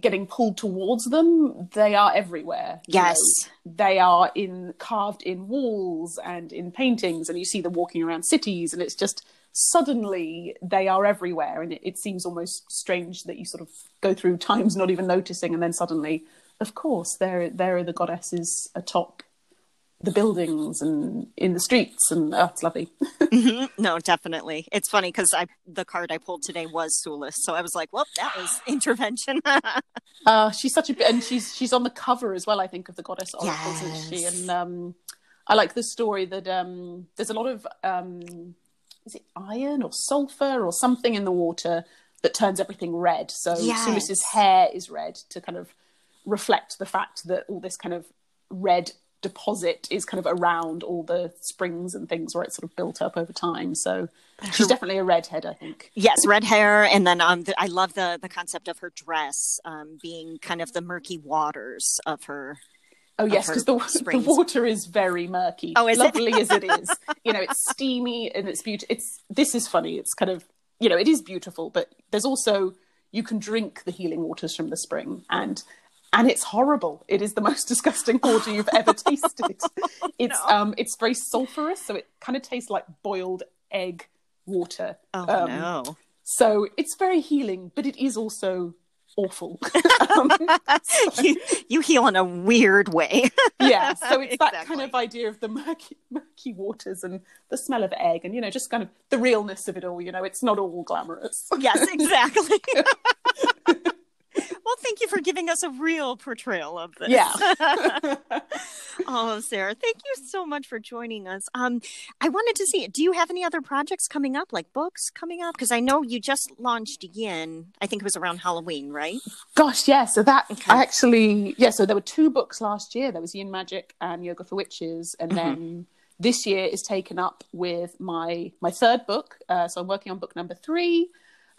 getting pulled towards them, they are everywhere. Yes. know, they are in carved in walls and in paintings, and you see them walking around cities, and it's just suddenly they are everywhere. And it, it seems almost strange that you sort of go through times not even noticing, and then suddenly, of course, there there are the goddesses atop the buildings and in the streets and oh, it's lovely mm-hmm. no definitely it's funny because i the card i pulled today was Sulis, so i was like well that was intervention uh she's such a and she's she's on the cover as well i think of the goddess oracles yes. isn't she and um i like the story that um there's a lot of um is it iron or sulfur or something in the water that turns everything red so yes. Sulis's hair is red to kind of reflect the fact that all this kind of red deposit is kind of around all the springs and things where it's sort of built up over time. So she's definitely a redhead, I think. Yes, red hair, and then um, the, I love the the concept of her dress um, being kind of the murky waters of her. Oh yes, because the, the water is very murky. Oh, is lovely it? as it is. You know, it's steamy and it's beautiful. It's this is funny. It's kind of you know, it is beautiful, but there's also you can drink the healing waters from the spring and and it's horrible. It is the most disgusting water you've ever tasted. It's no. um it's very sulfurous, so it kind of tastes like boiled egg water. Oh um, no! So it's very healing, but it is also awful. um, you, you heal in a weird way. yeah, so it's that kind of idea of the murky, murky waters and the smell of egg, and you know, just kind of the realness of it all. You know, it's not all glamorous. yes, exactly. Well, thank you for giving us a real portrayal of this. Yeah. oh, Sarah, thank you so much for joining us. Um, I wanted to see, do you have any other projects coming up, like books coming up? Because I know you just launched Yin. I think it was around Halloween, right? Gosh, yeah. So that Okay. I actually, yeah. So there were two books last year. There was Yin Magic and Yoga for Witches, and Mhm. then this year is taken up with my my third book. Uh, so I'm working on book number three,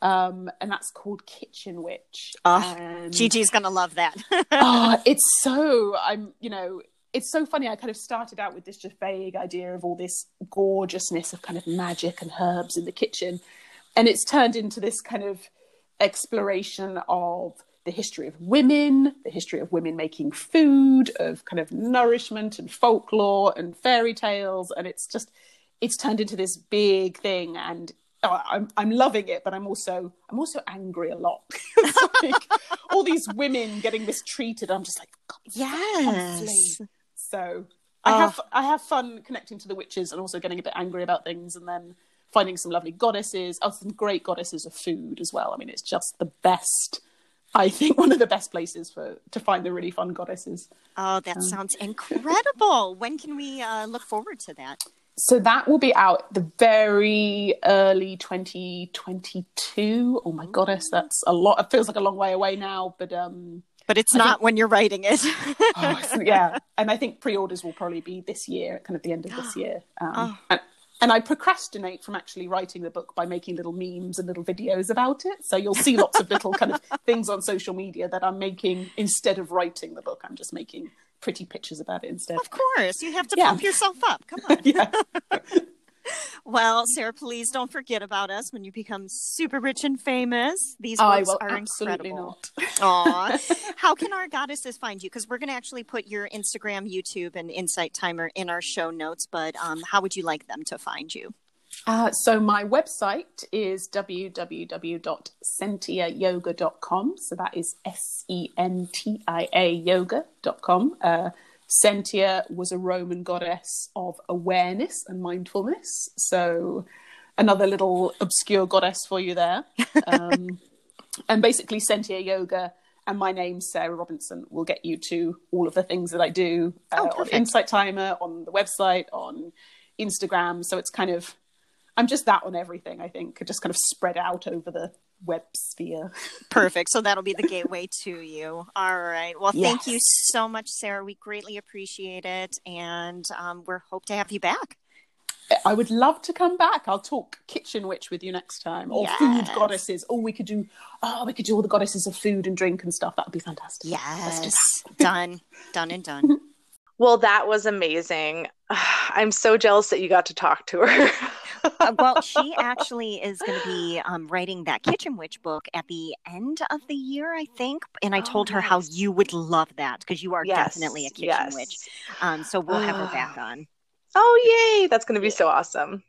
um, and that's called Kitchen Witch. Oh, and, Gigi's gonna love that. oh, it's so I'm you know it's so funny. I kind of started out with this just vague idea of all this gorgeousness of kind of magic and herbs in the kitchen, and it's turned into this kind of exploration of the history of women, the history of women making food, of kind of nourishment and folklore and fairy tales, and it's just it's turned into this big thing and I'm I'm loving it, but I'm also I'm also angry a lot. Like all these women getting mistreated. I'm just like, God, yes. So I Oh. have I have fun connecting to the witches and also getting a bit angry about things, and then finding some lovely goddesses. Oh, some great goddesses of food as well. I mean, it's just the best. I think one of the best places for to find the really fun goddesses. Oh, that Um, sounds incredible. When can we uh, look forward to that? So that will be out the very early 2022. Oh my goddess, that's a lot. It feels like a long way away now, but um, But it's I not think- when you're writing it. oh, yeah. And I think pre-orders will probably be this year, kind of the end of this year. Um, Oh. and, and I procrastinate from actually writing the book by making little memes and little videos about it. So you'll see lots of little kind of things on social media that I'm making instead of writing the book. I'm just making pretty pictures about it instead. Of course, you have to Yeah. pump yourself up. Come on. yeah. Well, Sarah, please don't forget about us when you become super rich and famous. These I books are incredible. Aw. How can our goddesses find you? Because we're going to actually put your Instagram, YouTube, and Insight Timer in our show notes. But um, how would you like them to find you? Uh, so my website is www.sentiayoga.com. So that is S E N T I A yoga.com. Uh, Sentia was a Roman goddess of awareness and mindfulness. So another little obscure goddess for you there. Um, and basically, Sentia Yoga and my name, Sarah Robinson, will get you to all of the things that I do uh, Oh, on. Insight Timer, on the website, on Instagram. So it's kind of, I'm just that on everything, I think, could just kind of spread out over the web sphere. Perfect. So that'll be the gateway to you. All right. Well, thank you so much, Sarah. We greatly appreciate it. And um, we hope to have you back. I would love to come back. I'll talk kitchen witch with you next time, or Yes. food goddesses. Oh, we could do. Oh, we could do all the goddesses of food and drink and stuff. That would be fantastic. Let's do Yes. done. Done and done. Well, that was amazing. I'm so jealous that you got to talk to her. Uh, well, she actually is going to be um, writing that Kitchen Witch book at the end of the year, I think. And I Oh, told her how you would love that because you are Yes, definitely a kitchen yes. witch. Um, so we'll have her back on. Oh, yay. That's going to be so awesome.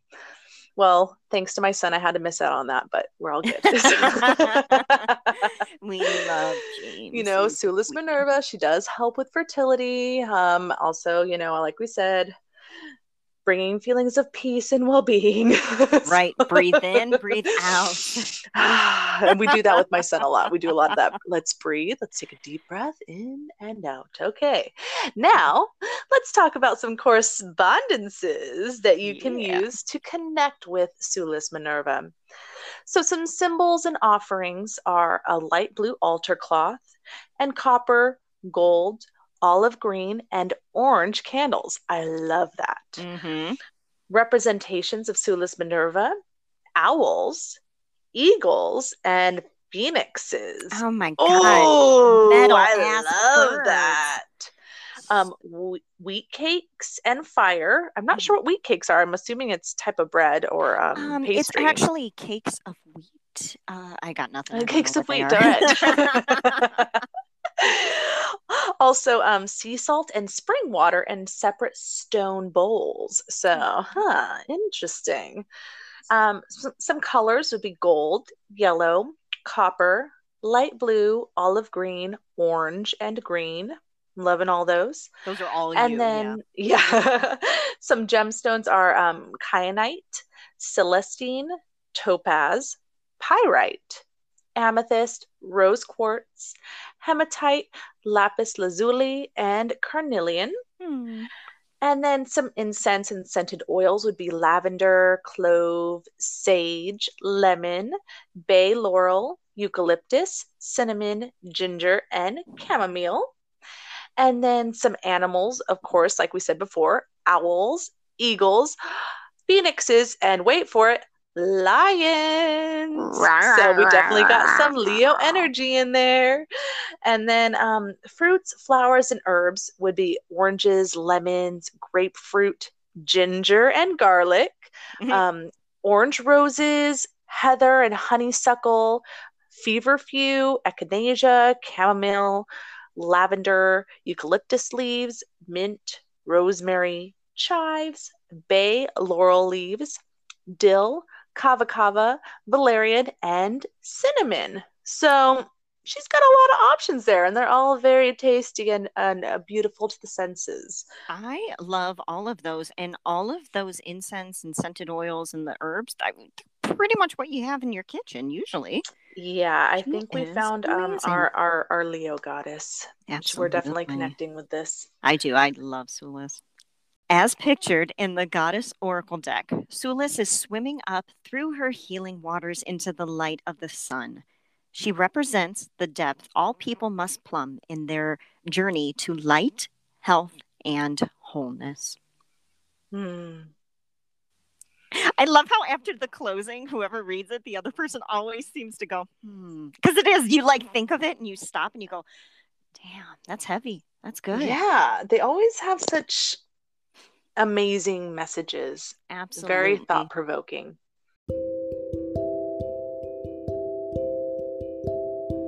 Well, thanks to my son, I had to miss out on that, but we're all good. We love James. you know, Sulis Minerva, she does help with fertility. Um, also, you know, like we said, bringing feelings of peace and well-being. Right. Breathe in, breathe out. and we do that with my son a lot. We do a lot of that. Let's breathe. Let's take a deep breath in and out. Okay. Now, let's talk about some correspondences that you can Yeah. use to connect with Sulis Minerva. So, some symbols and offerings are a light blue altar cloth and copper, gold, olive green, and orange candles. I love that. Mm-hmm. Representations of Sulis Minerva, owls, eagles, and phoenixes. Oh my god! Oh, Metal I love birds. that. Um, wheat cakes and fire. I'm not sure what wheat cakes are. I'm assuming it's type of bread or um, Um, it's actually cakes of wheat. Uh, I got nothing. I Uh, cakes of wheat. All right. also, um, sea salt and spring water in separate stone bowls. So, huh, interesting. Um, s- some colors would be gold, yellow, copper, light blue, olive green, orange, and green. Loving all those. Those are all and you. then, yeah, some gemstones are um, kyanite, celestine, topaz, pyrite, amethyst, rose quartz, hematite, lapis lazuli, and carnelian. Hmm. And then some incense and scented oils would be lavender, clove, sage, lemon, bay laurel, eucalyptus, cinnamon, ginger, and chamomile. And then some animals, of course, like we said before owls, eagles, phoenixes, and wait for it, lions. So we definitely got some Leo energy in there. And then um, fruits, flowers, and herbs would be oranges, lemons, grapefruit, ginger, and garlic, Mhm. um, orange roses, heather and honeysuckle, feverfew, echinacea, chamomile, lavender, eucalyptus leaves, mint, rosemary, chives, bay laurel leaves, dill, kava kava, valerian, and cinnamon. So she's got a lot of options there, and they're all very tasty and, and uh, beautiful to the senses. I love all of those, and all of those incense and scented oils and the herbs. I mean, pretty much what you have in your kitchen usually. Yeah, I think we found um, our, our our Leo goddess. Absolutely. We're definitely connecting with this. I do. I love Sulis. As pictured in the Goddess Oracle deck, Sulis is swimming up through her healing waters into the light of the sun. She represents the depth all people must plumb in their journey to light, health, and wholeness. Hmm. I love how after the closing, whoever reads it, the other person always seems to go, hmm. Because it is, you like think of it and you stop and you go, damn, that's heavy. That's good. Yeah, they always have such amazing messages. Absolutely. Very thought provoking.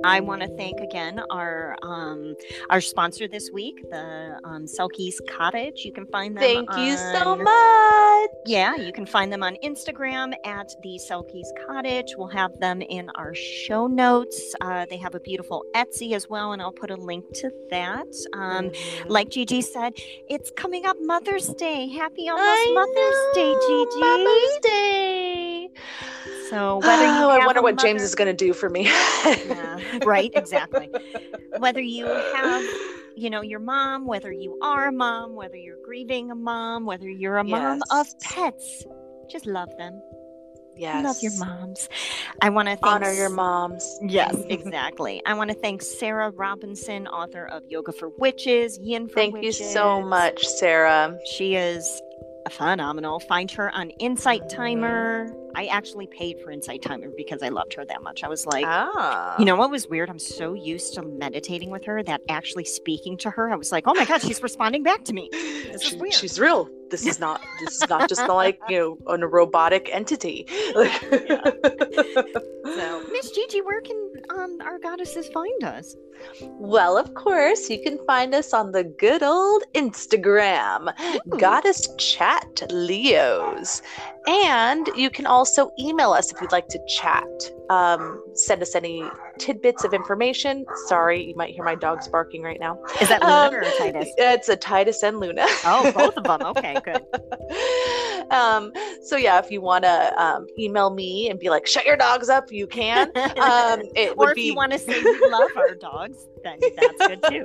I want to thank again our um, our sponsor this week, the um, Selkies Cottage. You can find them. Thank you so much. Yeah, you can find them on Instagram at the Selkies Cottage. We'll have them in our show notes. Uh, they have a beautiful Etsy as well, and I'll put a link to that. Um, Mhm. like Gigi said, it's coming up Mother's Day. Happy almost I Mother's Day, know, Gigi. Mother's Day. So whether you Oh, I wonder what James is going to do for me. Yeah, right, exactly. whether you have you know your mom whether you are a mom whether you're grieving a mom whether you're a mom of pets just love them Yes. love your moms i want to thank Honor your moms. yes exactly i want to thank sarah robinson author of yoga for witches yin for Thank you so much, Sarah. she is phenomenal find her on insight timer i actually paid for insight timer because i loved her that much i was like ah. You know what was weird? I'm so used to meditating with her that actually speaking to her, I was like, "Oh my god, she's responding back to me." This is weird. She's real. This is not. This is not just like you know, a robotic entity. So, Miss Gigi, where can um, our goddesses find us? Well, of course, you can find us on the good old Instagram, Ooh. Goddess Chat Leos. And you can also email us if you'd like to chat. Um, send us any tidbits of information. Sorry, you might hear my dogs barking right now. Is that Um, Luna or Titus? It's a Titus and Luna. Oh, both of them. Okay, good. um, so yeah, if you want to um, email me and be like, "Shut your dogs up," you can. Um, it or would if be you want to say you love our dogs, then that's good too.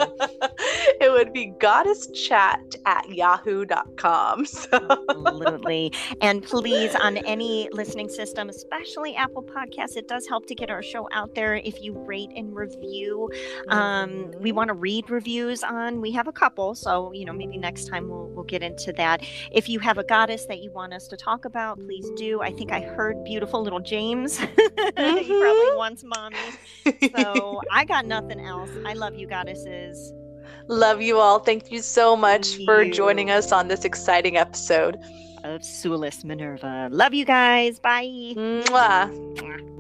it would be goddesschat at yahoo.com. So Absolutely. And please, on any listening system, especially Apple Podcasts, it does help to get our show out there if you rate and review. Um, we Mhm. want to read reviews on. We have a couple, so you know maybe next time we'll we'll get into that. If you have a goddess that you want us to talk about, please do. I think I heard beautiful little James. he probably Mhm. wants mommy. So I got nothing else. I love you, goddesses. Love you all. Thank you so much for you. joining us on this exciting episode. Of Sulis Minerva. Love you guys. Bye. Mwah. Mwah.